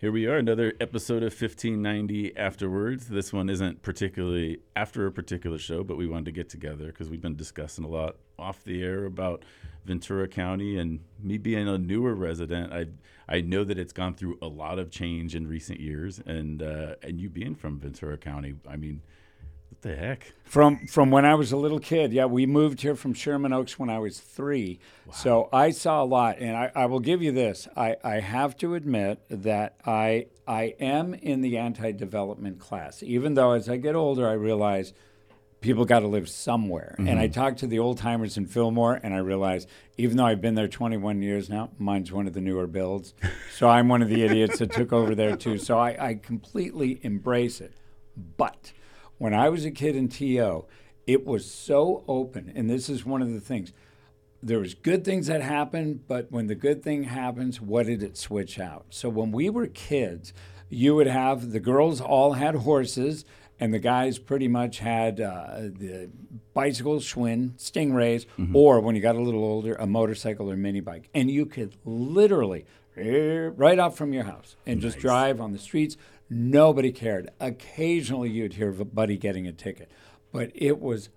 Here we are, another episode of 1590 Afterwards. This one isn't particularly after a particular show, but we wanted to get together because we've been discussing a lot off the air about Ventura County and me being a newer resident. I I know that it's gone through a lot of change in recent years, and uh, and you being from Ventura County, I mean, what the heck? From from when I was a little kid, yeah, we moved here from Sherman Oaks when I was three. So I saw a lot, and I, I will give you this: I, I have to admit that I I am in the anti-development class, even though as I get older, I realize people got to live somewhere. And I mm-hmm. talked to the old timers in Fillmore, and I realized even though I've been there 21 years now, mine's one of the newer builds. So I'm one of the idiots that took over there too. So I, I completely embrace it. But when I was a kid in TO, it was so open, and this is one of the things. There was good things that happened, but when the good thing happens, what did it switch out? So when we were kids, you would have the girls all had horses, and the guys pretty much had uh, the bicycles, Schwinn, Stingrays, or when you got a little older, a motorcycle or mini bike, and you could literally Eh, right out from your house and just drive on the streets. Nobody cared. Occasionally, you'd hear of a buddy getting a ticket, but it was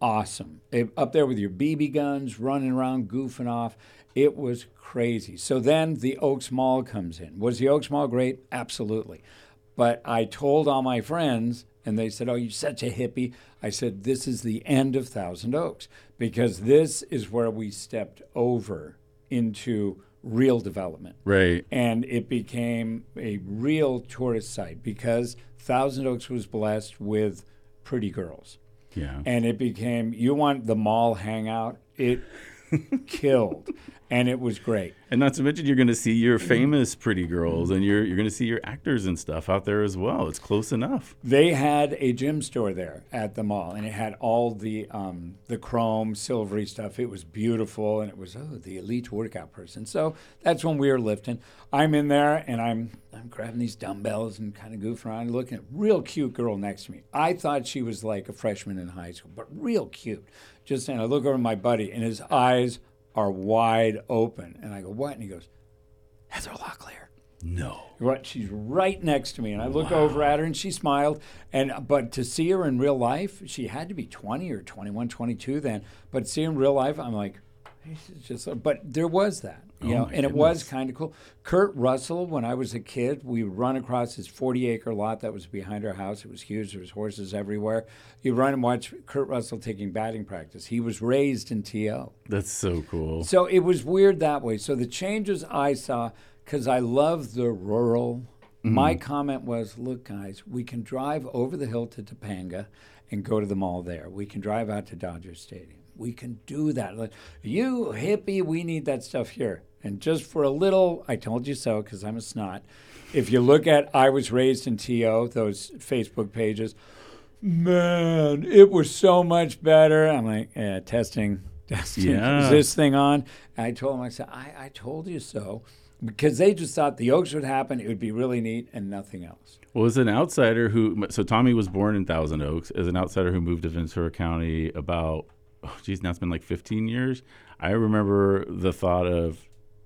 awesome. It- up there with your BB guns, running around, goofing off. It was crazy. So then the Oaks Mall comes in. Was the Oaks Mall great? Absolutely. But I told all my friends, and they said, Oh, you're such a hippie. I said, This is the end of Thousand Oaks because this is where we stepped over into real development Right. and it became a real tourist site because Thousand Oaks was blessed with pretty girls. Yeah. And it became you want the mall hangout, it killed. And it was great. And not to mention, you're going to see your famous pretty girls, and you're you're going to see your actors and stuff out there as well. It's close enough. They had a gym store there at the mall, and it had all the um, the chrome, silvery stuff. It was beautiful, and it was oh the elite workout person. So that's when we were lifting. I'm in there, and I'm I'm grabbing these dumbbells and kind of goofing around, looking at a real cute girl next to me. I thought she was like a freshman in high school, but real cute. Just and I look over at my buddy, and his eyes are wide open, and I go, "What?" And he goes, "Heather Locklear." No. Right, she's right next to me, and I look over at her, and she smiled. And but to see her in real life, she had to be 20 or 21, 22 then. But see her in real life, I'm like, this is just. But there was that, you Oh know, and it was kind of cool. Kurt Russell, when I was a kid, we run across his 40 acre lot that was behind our house. It was huge. There was horses everywhere. You run and watch Kurt Russell taking batting practice. He was raised in TO. That's so cool. So it was weird that way. So the changes I saw, because I love the rural, mm-hmm. my comment was look, guys, we can drive over the hill to Topanga and go to the mall there. We can drive out to Dodger Stadium. We can do that. Like, you hippie, we need that stuff here. And just for a little, I told you so because I'm a snot. If you look at I was raised in TO, those Facebook pages, man, it was so much better. I'm like, yeah, testing, testing. Yeah. Is this thing on? And I told them, I said, I, I told you so. Because they just thought the Oaks would happen, it would be really neat, and nothing else. Well, as an outsider who, so Tommy was born in Thousand Oaks. As an outsider who moved to Ventura County about, oh, geez, now it's been like 15 years. I remember the thought of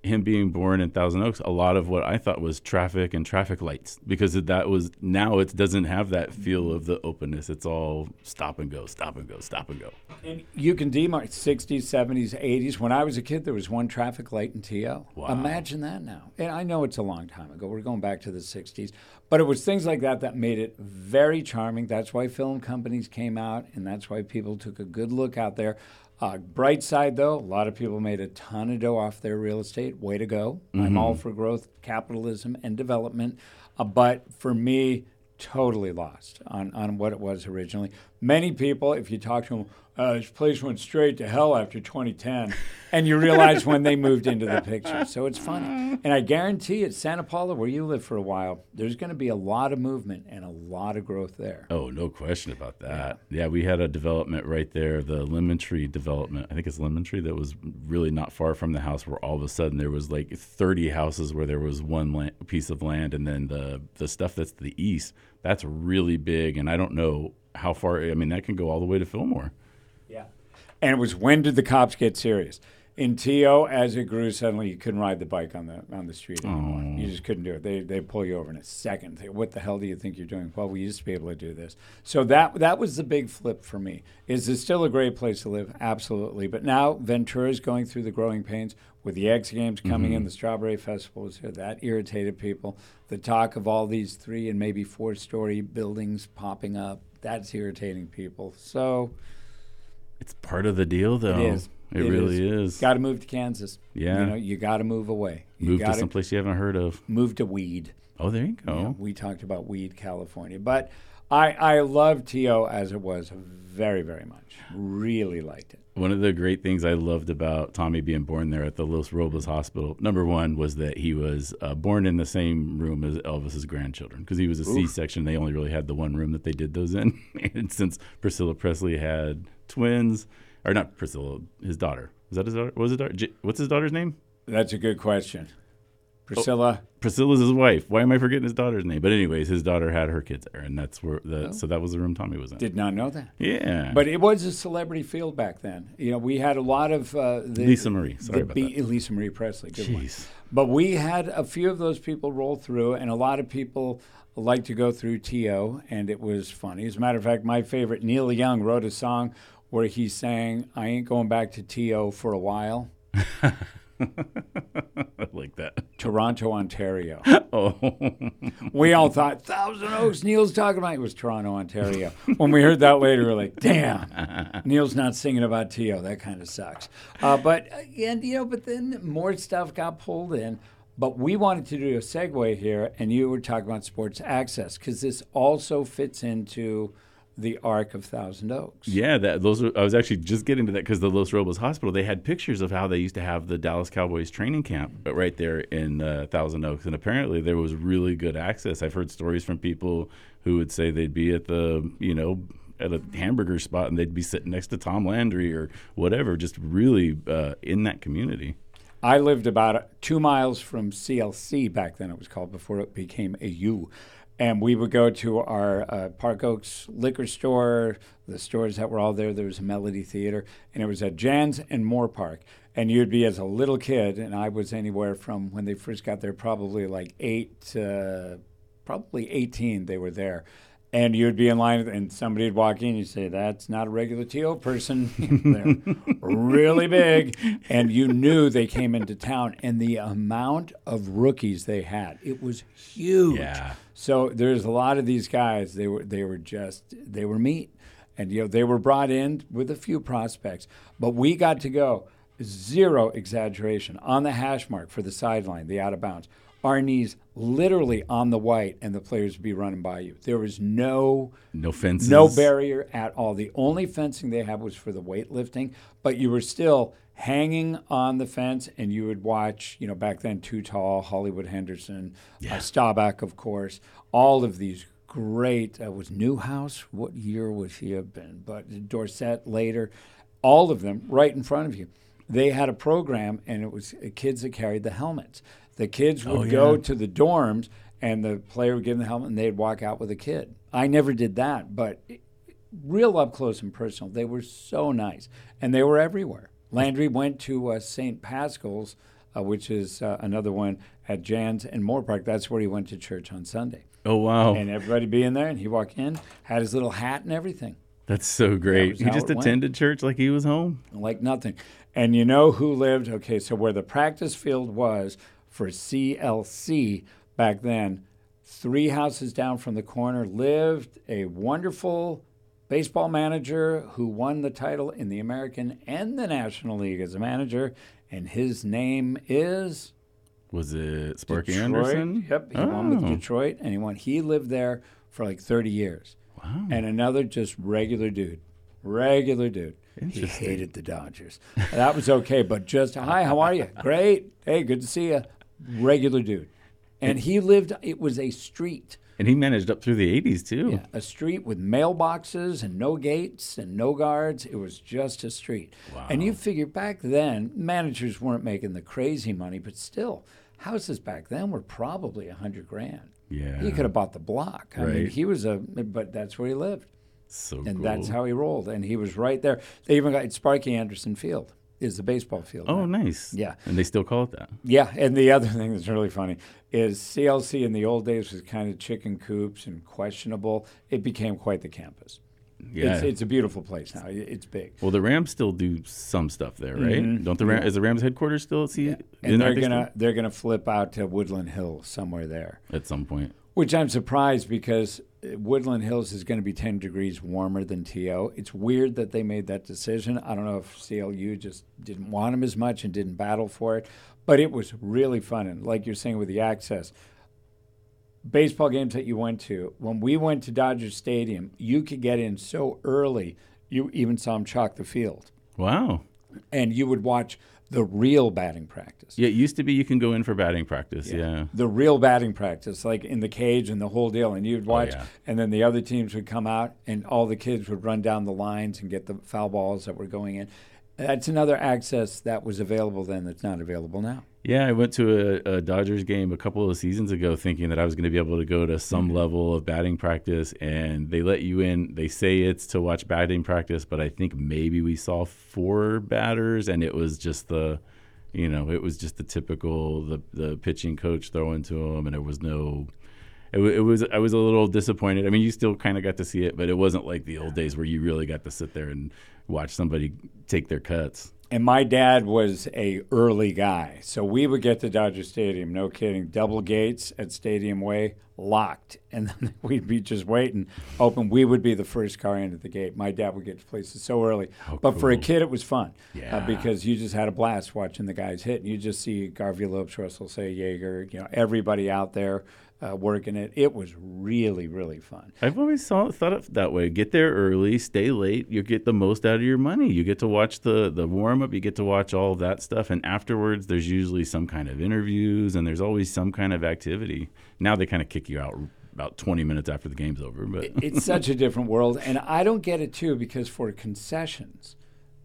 him being born in Thousand Oaks. A lot of what I thought was traffic and traffic lights because that was now it doesn't have that feel of the openness. It's all stop and go, stop and go, stop and go. And you can demark 60s, 70s, 80s. When I was a kid, there was one traffic light in TO. Wow. Imagine that now. And I know it's a long time ago. We're going back to the 60s. But it was things like that that made it very charming. That's why film companies came out, and that's why people took a good look out there. Uh, bright side, though, a lot of people made a ton of dough off their real estate. Way to go. I'm all for growth, capitalism, and development. Uh, but for me, totally lost on, on what it was originally. Many people, if you talk to them, uh, this place went straight to hell after 2010, and you realize when they moved into the picture. So it's funny. And I guarantee at Santa Paula, where you live for a while, there's going to be a lot of movement and a lot of growth there. Oh, no question about that. Yeah. we had a development right there, the Lemon Tree development. I think it's Lemon Tree that was really not far from the house where all of a sudden there was like 30 houses where there was one piece of land and then the the stuff that's to the east, that's really big and I don't know how far I mean that can go all the way to Fillmore. And it was when did the cops get serious? in To as it grew, suddenly you couldn't ride the bike on the on the street anymore. Oh. You just couldn't do it. They they pull you over in a second. They, what the hell do you think you're doing? Well, we used to be able to do this. So that that was the big flip for me. Is it still a great place to live? Absolutely. But now Ventura is going through the growing pains with the X Games coming in, mm-hmm. the Strawberry Festival was here. That irritated people. The talk of all these three and maybe four story buildings popping up. That's irritating people. So It's part of the deal, though. it is. It, really is. Got to move to Kansas. Yeah. You know, you got to move away. You Move to gotta someplace you haven't heard of. move to Weed. Oh, there you go. Know, we talked about Weed, California. But I, I love T.O. as it was very, very much. Really liked it. One of the great things I loved about Tommy being born there at the Los Robles Hospital, number one, was that he was uh, born in the same room as Elvis's grandchildren because he was a C-section. They only really had the one room that they did those in, and since Priscilla Presley had twins, or not Priscilla, his daughter was that his daughter? What was his daughter? J- what's his daughter's name? That's a good question. Priscilla, Priscilla's his wife. Why am I forgetting his daughter's name? But anyways, his daughter had her kids there, and that's where the so that was the room Tommy was in. did not know that. yeah, But it was a celebrity field back then. You know, we had a lot of uh, the, Lisa Marie. Sorry about B- Lisa Marie Presley. Good one. But we had a few of those people roll through, and a lot of people like to go through To, and it was funny. As a matter of fact, my favorite Neil Young wrote a song where he sang, "I ain't going back to To for a while." I like that. Toronto, Ontario. Oh, We all thought Thousand Oaks. Neil's talking about it was Toronto, Ontario. When we heard that later, we are like, "Damn, Neil's not singing about To. That kind of sucks." Uh, but uh, and you know, but then more stuff got pulled in. But we wanted to do a segue here, and you were talking about sports access because this also fits into the arc of Thousand Oaks. yeah. That those. Were, I was actually just getting to that because the Los Robles Hospital. They had pictures of how they used to have the Dallas Cowboys training camp right there in uh, Thousand Oaks, and apparently there was really good access. I've heard stories from people who would say they'd be at the you know at a hamburger spot and they'd be sitting next to Tom Landry or whatever, just really uh, in that community. I lived about two miles from CLC back then, it was called, before it became a U. And we would go to our uh, Park Oaks liquor store, the stores that were all there. There was a Melody Theater, and it was at Janss and Moorpark. And you'd be as a little kid, and I was anywhere from when they first got there, probably like eight, to, probably 18, they were there. And you'd be in line, and somebody'd walk in. You'd say, "That's not a regular TO person. They're really big." And you knew they came into town, and the amount of rookies they had, it was huge. Yeah. So there's a lot of these guys. They were they were just they were meat, and you know they were brought in with a few prospects, but we got to go zero exaggeration on the hash mark for the sideline, the out of bounds. Our knees literally on the white, and the players would be running by you. There was no No fences. no barrier at all. The only fencing they had was for the weightlifting, but you were still hanging on the fence, and you would watch. You know, back then, Too Tall, Hollywood Henderson, uh, Staubach, of course, all of these great. Uh, was Newhouse? What year would he have been? But Dorsett later, all of them right in front of you. They had a program, and it was uh, kids that carried the helmets. The kids would Oh, go to the dorms, and the player would give them the helmet, and they'd walk out with a kid. I never did that, but real up close and personal. They were so nice, and they were everywhere. Landry went to uh, St. Pascal's, uh, which is uh, another one at Janss and Moorpark. That's where he went to church on Sunday, Oh wow, and everybody be in there, and he walked in, had his little hat and everything, that's so great. was He just it went. attended church like he was home. like nothing. And you know who lived? Okay, so where the practice field was for CLC back then, three houses down from the corner lived a wonderful baseball manager who won the title in the American and the National League as a manager, and his name is Was it Sparky Detroit. Anderson? Yep, he won with Oh. Detroit, and he won. He lived there for like 30 years. Wow. And another just regular dude, regular dude. He hated the Dodgers. That was okay, but just hi, how are you? Great. Hey, good to see you. Regular dude. And he lived. It was a street. And he managed up through the 80s too. Yeah, a street with mailboxes and no gates and no guards. It was just a street. And you figure back then, managers weren't making the crazy money, but still, houses back then were probably a hundred grand. Yeah. He could have bought the block. I mean, he was a, but that's where he lived, So and cool. that's how he rolled. And he was right there. They even got Sparky Anderson Field. Is the baseball field. Oh, now. nice. Yeah. And they still call it that. Yeah, and the other thing that's really funny is CLC in the old days was kind of chicken coops and questionable. It became quite the campus. Yeah. It's, it's a beautiful place now. It's big. well, the Rams still do some stuff there, right? Mm-hmm. Don't the Ram- is the Rams headquarters still at C? And they're gonna they're gonna flip out to Woodland Hills somewhere there. at some point. Which I'm surprised because Woodland Hills is going to be 10 degrees warmer than TO. It's weird that they made that decision. I don't know if CLU just didn't want them as much and didn't battle for it, but it was really fun. And like you're saying with the access, baseball games that you went to, when we went to Dodger Stadium, you could get in so early, you even saw them chalk the field. Wow. And you would watch the real batting practice. Yeah, it used to be you can go in for batting practice. Yeah. the real batting practice, like in the cage and the whole deal. And you'd oh, watch, yeah. and then the other teams would come out, and all the kids would run down the lines and get the foul balls that were going in. That's another access that was available then that's not available now. Yeah, I went to a, a Dodgers game a couple of seasons ago thinking that I was going to be able to go to some Mm-hmm. level of batting practice, and they let you in. They say it's to watch batting practice, but I think maybe we saw four batters, and it was just the, you know, it was just the typical the the pitching coach throwing to them, and there was no. It, it was I was a little disappointed. I mean, you still kind of got to see it, but it wasn't like the old days where you really got to sit there and watch somebody take their cuts. And my dad was a early guy, so we would get to Dodger Stadium. No kidding, double gates at Stadium Way, locked, and then we'd be just waiting, open. We would be the first car in at the gate. My dad would get to places so early, but for a kid, it was fun. Yeah. uh, because you just had a blast watching the guys hit, and you just see Garvey Lopes, Russell Cey, Yeager, you know, everybody out there uh, working it. It was really, really fun. I've always saw, thought of that way. Get there early, stay late. You get the most out of your money. You get to watch the the warm up. You get to watch all of that stuff, and afterwards, there's usually some kind of interviews, and there's always some kind of activity. Now they kind of kick you out about 20 minutes after the game's over. But it's such a different world and i don't get it too because for concessions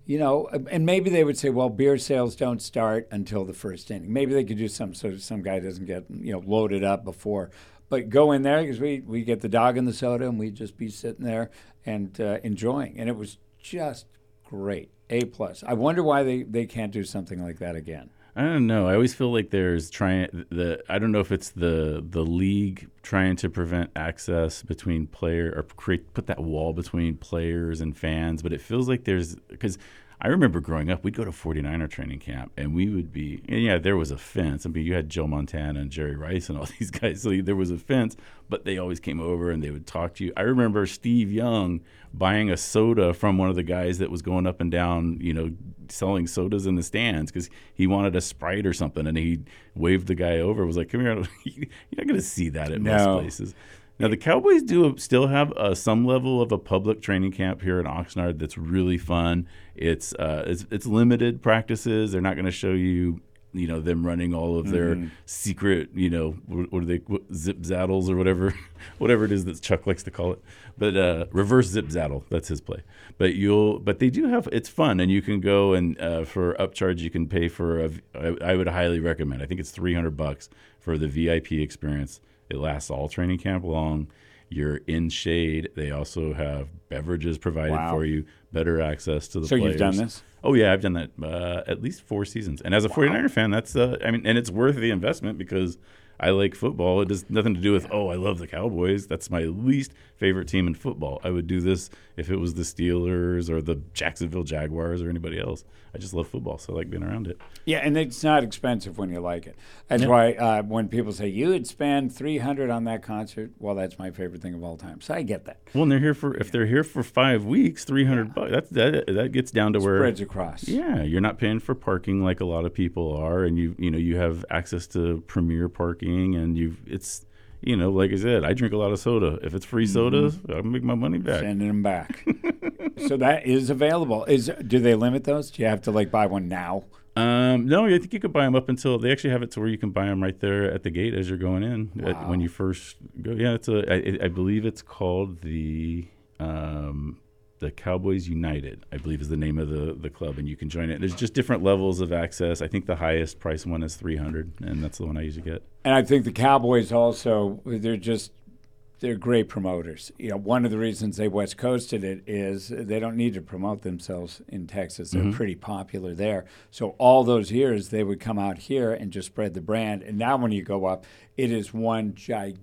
you know and maybe they would say well beer sales don't start until the first inning. Maybe they could do something so some guy doesn't get you know loaded up before. But go in there because we, we get the dog and the soda and we'd just be sitting there and uh, enjoying. And it was just great. A plus. I wonder why they, they can't do something like that again I don't know. I always feel like there's trying the. I don't know if it's the the league trying to prevent access between player or create put that wall between players and fans, but it feels like there's because I remember growing up, we'd go to 49er training camp and we would be, and yeah, there was a fence. I mean, you had Joe Montana and Jerry Rice and all these guys, so there was a fence, but they always came over and they would talk to you. I remember Steve Young buying a soda from one of the guys that was going up and down, you know, selling sodas in the stands because he wanted a Sprite or something, and he waved the guy over. Was like, "Come here." You're not going to see that at No. most places. Now the Cowboys do still have uh, some level of a public training camp here in Oxnard that's really fun. It's uh, it's, it's limited practices. They're not going to show you you know them running all of their Mm-hmm. secret you know what, what are they what, zip zaddles or whatever whatever it is that Chuck likes to call it but uh, reverse zip zaddle that's his play but you'll but they do have it's fun and you can go and uh, for upcharge you can pay for a I, I would highly recommend I think it's 300 bucks for the VIP experience it lasts all training camp long you're in shade they also have beverages provided Wow. for you better access to the So players you've done this? Oh yeah, I've done that uh, at least four seasons. And as a 49er fan, that's uh, I mean, and it's worth the investment because I like football. It has nothing to do with oh, I love the Cowboys. That's my least favorite team in football. I would do this if it was the Steelers or the Jacksonville Jaguars or anybody else. I just love football, so I like being around it. Yeah, and it's not expensive when you like it. That's why uh, when people say you would spend three hundred on that concert, well, that's my favorite thing of all time. So I get that. Well, and they're here for if they're here for five weeks, three hundred bucks. That's that that gets down to where Spreads across. Yeah, you're not paying for parking like a lot of people are, and you you know you have access to premier parking, and you've it's you know like I said, I drink a lot of soda. If it's free sodas, I'll make my money back. Sending them back. so that is available. Is do they limit those? Do you have to like buy one now? Um, no, I think you could buy them up until they actually have it to where you can buy them right there at the gate as you're going in at, when you first go. Yeah, it's a I, I believe it's called the um, the Cowboys United. I believe is the name of the the club, and you can join it. There's just different levels of access. I think the highest price one is 300, and that's the one I usually get. And I think the Cowboys also they're just they're great promoters. You know, one of the reasons they West Coasted it is they don't need to promote themselves in Texas. They're Mm-hmm. pretty popular there. So all those years they would come out here and just spread the brand. And now when you go up, it is one gigantic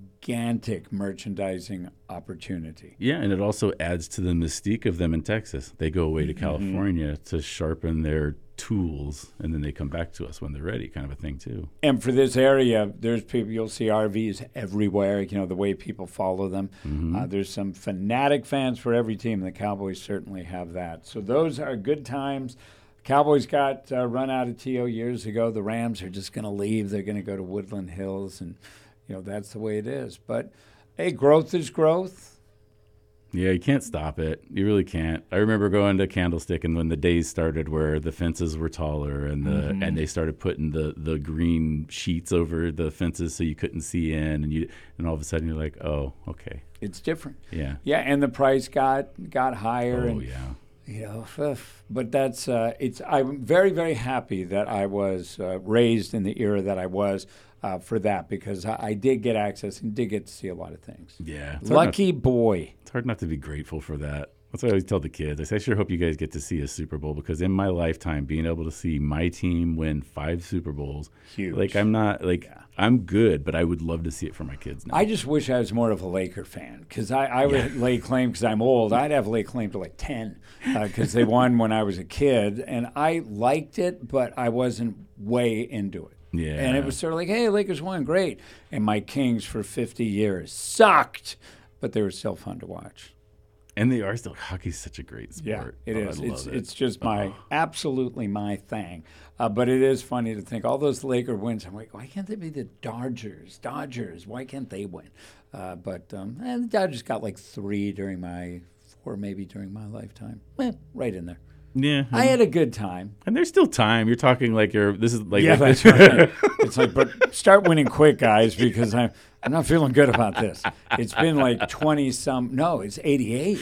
merchandising opportunity. Yeah, and it also adds to the mystique of them in Texas. They go away to Mm-hmm. California to sharpen their tools, and then they come back to us when they're ready, kind of a thing too. And for this area, there's people you'll see RVs everywhere. You know the way people follow them. Uh, there's some fanatic fans for every team. The Cowboys certainly have that. So those are good times. Cowboys got uh, run out of TO years ago. The Rams are just going to leave. They're going to go to Woodland Hills, and you know that's the way it is. But hey, growth is growth. Yeah, you can't stop it. You really can't. I remember going to Candlestick, and when the days started, where the fences were taller, and the Mm-hmm. and they started putting the the green sheets over the fences so you couldn't see in, and you and all of a sudden you're like, oh, okay, It's different. yeah, Yeah, and the price got got higher. oh and, yeah. you know, but that's uh, it's. I'm very very happy that I was uh, raised in the era that I was uh, for that because I, I did get access and did get to see a lot of things. Yeah, hard, not, Lucky boy. it's hard not to be grateful for that. That's what I always tell the kids. I say, I sure hope you guys get to see a Super Bowl because in my lifetime, being able to see my team win five Super Bowls, Huge. like I'm not like I'm good, but I would love to see it for my kids now. I just wish I was more of a Laker fan because I, I would lay claim because I'm old. I'd have lay claim to like ten because they won when I was a kid, and I liked it, but I wasn't way into it. Yeah. and it was sort of like, hey, Lakers won, great, and my Kings for 50 years sucked, but they were still fun to watch. and they are still hockey's such a great sport. it Oh, is. It's it. it's just my absolutely my thing. Uh, but it is funny to think all those Laker wins. I'm like, why can't they be the Dodgers? Dodgers. Why can't they win? Uh, but um, and the Dodgers got like three during my four maybe during my lifetime. Eh, right in there. Yeah. I had a good time. and there's still time. You're talking like you're. This is like Yeah, that's right. it's like, but start winning quick, guys, because I'm I'm not feeling good about this. It's been like twenty some. No, it's eighty eight.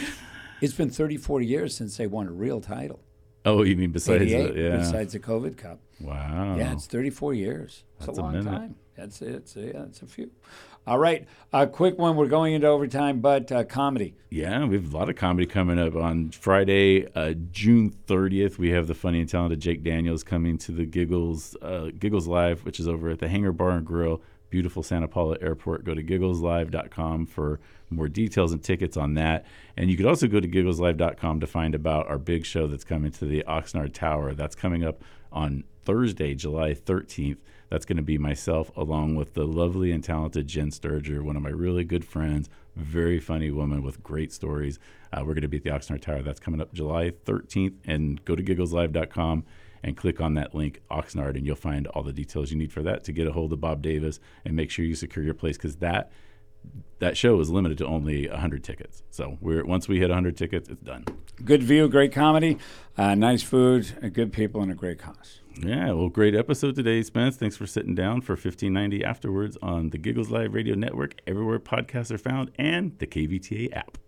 It's been 34 years since they won a real title. Oh, you mean besides? The, yeah. besides the COVID Cup. wow. Yeah, it's 34 years. It's That's a a long minute. time. That's it's yeah, it's a few. All right, a quick one. We're going into overtime, but uh, comedy. Yeah, we have a lot of comedy coming up on Friday, uh, June 30th. We have the funny and talented Jake Daniels coming to the Giggles uh, Giggles Live, which is over at the Hangar Bar and Grill, beautiful Santa Paula Airport. Go to giggleslive.com for more details and tickets on that. And you could also go to giggleslive.com to find about our big show that's coming to the Oxnard Tower. That's coming up on Thursday, July 13th. That's going to be myself along with the lovely and talented Jen Sturger, one of my really good friends, very funny woman with great stories. Uh, we're going to be at the Oxnard Tower. That's coming up July 13th. And go to giggleslive.com and click on that link, Oxnard, and you'll find all the details you need for that to get a hold of Bob Davis and make sure you secure your place because that that show is limited to only 100 tickets. So we're once we hit 100 tickets, it's done. Good view, great comedy, uh, nice food, uh, good people, and a great cause. Yeah, well, great episode today, Spence. Thanks for sitting down for 1590 afterwards on the Giggles Live Radio Network, everywhere podcasts are found, and the KVTA app.